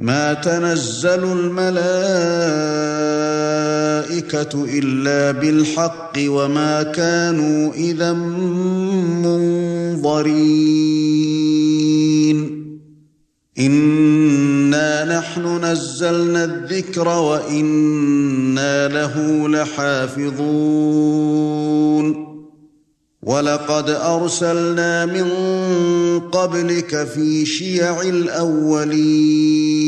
ما تنزل الملائكة إلا بالحق وما كانوا إذا منظرين. إنا نحن نزلنا الذكر وإنا له لحافظون. وَلَقَدْ أَرْسَلْنَا مِن قَبْلِكَ فِي شِيَعِ الْأَوَّلِينَ.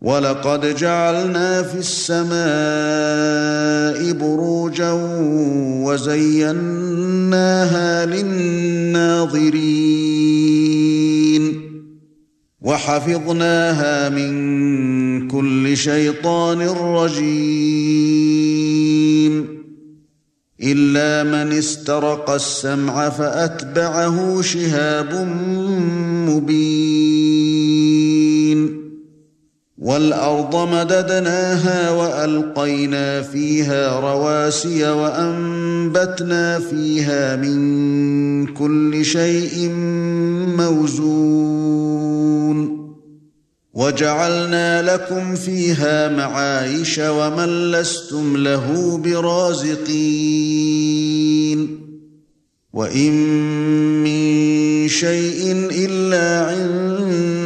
ولقد جعلنا في السماء بروجا وزيناها للناظرين وحفظناها من كل شيطان رجيم الا من استرق السمع فاتبعه شهاب مبين والأرض مددناها وألقينا فيها رواسي وأنبتنا فيها من كل شيء موزون. وَجَعَلْنَا لَكُمْ فِيهَا مَعَايِشَ وَمَن لَّسْتُمْ لَهُ بِرَازِقِينَ. وَإِن مِّن شَيْءٍ إِلَّا عِندَنَا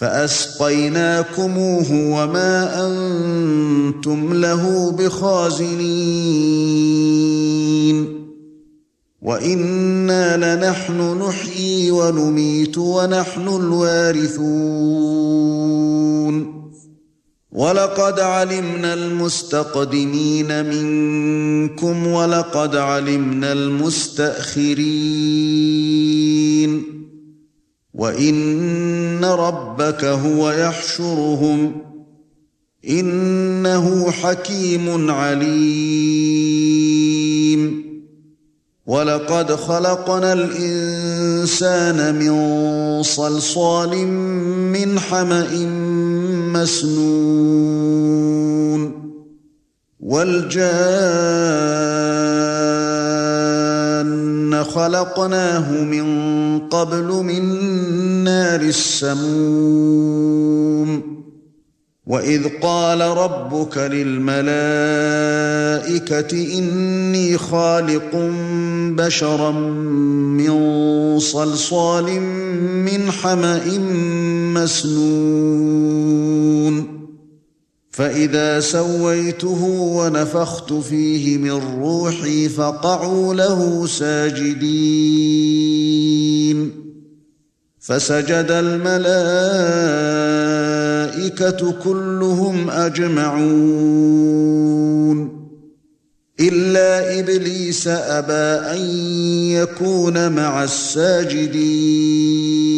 فأسقيناكموه وما أنتم له بخازنين. وَإِنَّا لَنَحْنُ نُحْيِي وَنُمِيتُ وَنَحْنُ الْوَارِثُونَ. وَلَقَدْ عَلِمْنَا الْمُسْتَقْدِمِينَ مِنكُمْ وَلَقَدْ عَلِمْنَا الْمُسْتَأْخِرِينَ. وَإِنَّ رَبَّكَ هُوَ يَحْشُرُهُمْ إِنَّهُ حَكِيمٌ عَلِيمٌ وَلَقَدْ خَلَقْنَا الْإِنسَانَ مِنْ صَلْصَالٍ مِنْ حَمَإٍ مَسْنُونٍ وَالْجَانَّ خلقناه من قبل من نار السموم. وإذ قال ربك للملائكة إني خالق بشرا من صلصال من حمأ مسنون. فإذا سويته ونفخت فيه من روحي فقعوا له ساجدين. فسجد الملائكة كلهم أجمعون. إلا إبليس أبى أن يكون مع الساجدين.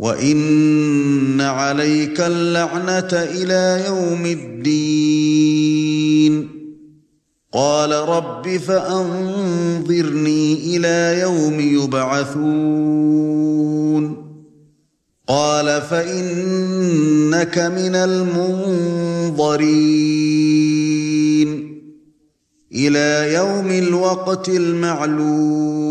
وان عليك اللعنه إلى يوم الدين. قال رب فانظرني إلى يوم يبعثون. قال فانك من المنظرين. إلى يوم الوقت المعلوم.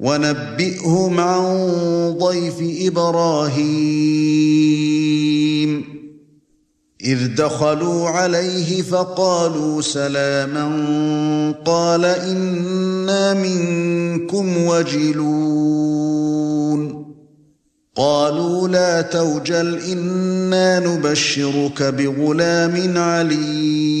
ونبئهم عن ضيف إبراهيم. إذ دخلوا عليه فقالوا سلاما قال إنا منكم وجلون. قالوا لا توجل إنا نبشرك بغلام عليم.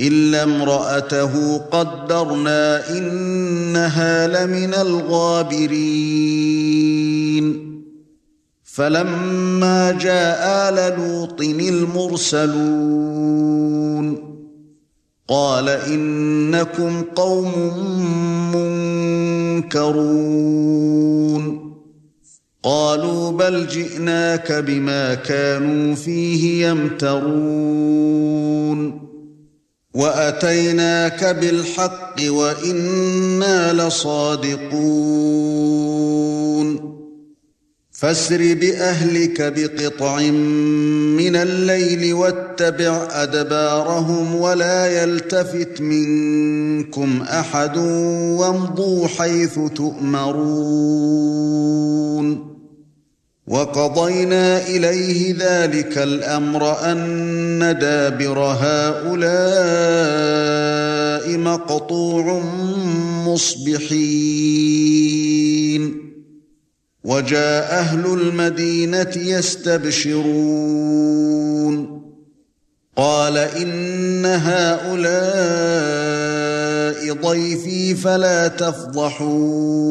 إلا امرأته قدرنا إنها لمن الغابرين. فلما جاء آل لوط المرسلون قال إنكم قوم منكرون. قالوا بل جئناك بما كانوا فيه يمترون. واتيناك بالحق وأنا لصادقون فاسر باهلك بقطع من الليل واتبع ادبارهم ولا يلتفت منكم احد وامضوا حيث تؤمرون وقضينا إليه ذلك الأمر أن دابر هؤلاء مقطوع مصبحين. وجاء أهل المدينة يستبشرون. قال إن هؤلاء ضيفي فلا تفضحون.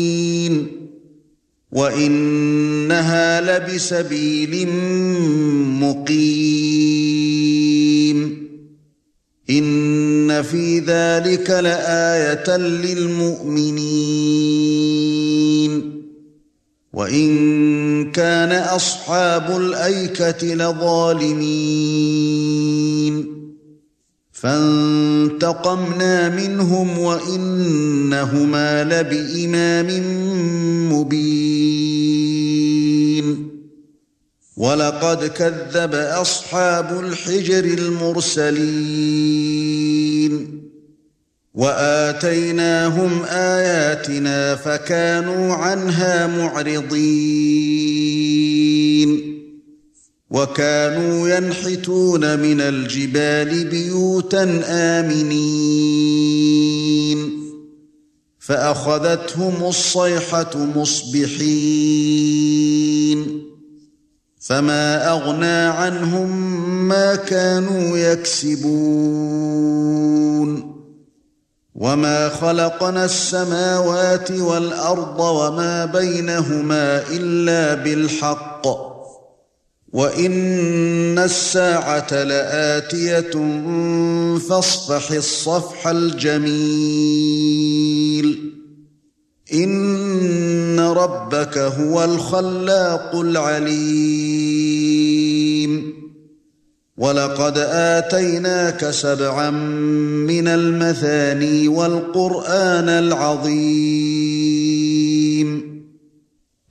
وإنها لبسبيل مقيم. إن في ذلك لآية للمؤمنين. وإن كان أصحاب الأيكة لظالمين. فانتقمنا منهم وإنهما لبإمام مبين. ولقد كذب أصحاب الحجر المرسلين وآتيناهم آياتنا فكانوا عنها معرضين وكانوا ينحتون من الجبال بيوتا آمنين فأخذتهم الصيحة مصبحين فما اغنى عنهم ما كانوا يكسبون وما خلقنا السماوات والارض وما بينهما الا بالحق وان الساعة لاتيه فاصفح الصفح الجميل ان ربك هو الخلاق العليم. ولقد آتيناك سبعا من المثاني والقرآن العظيم.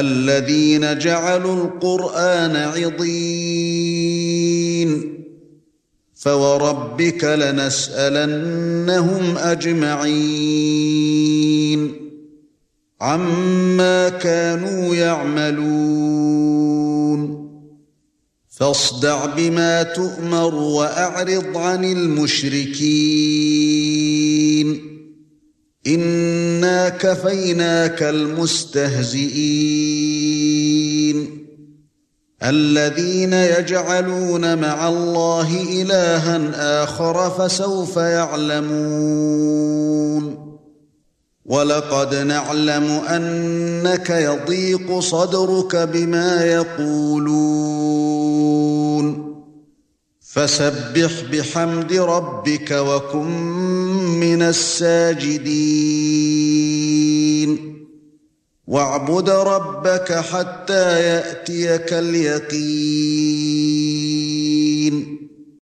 الذين جعلوا القرآن عضين. فوربك لنسألنهم أجمعين. عما كانوا يعملون. فاصدع بما تؤمر وأعرض عن المشركين. انا كفيناك المستهزئين الذين يجعلون مع الله الها اخر فسوف يعلمون ولقد نعلم انك يضيق صدرك بما يقولون فسبح بحمد ربك وكن من الساجدين. واعبد ربك حتى يأتيك اليقين.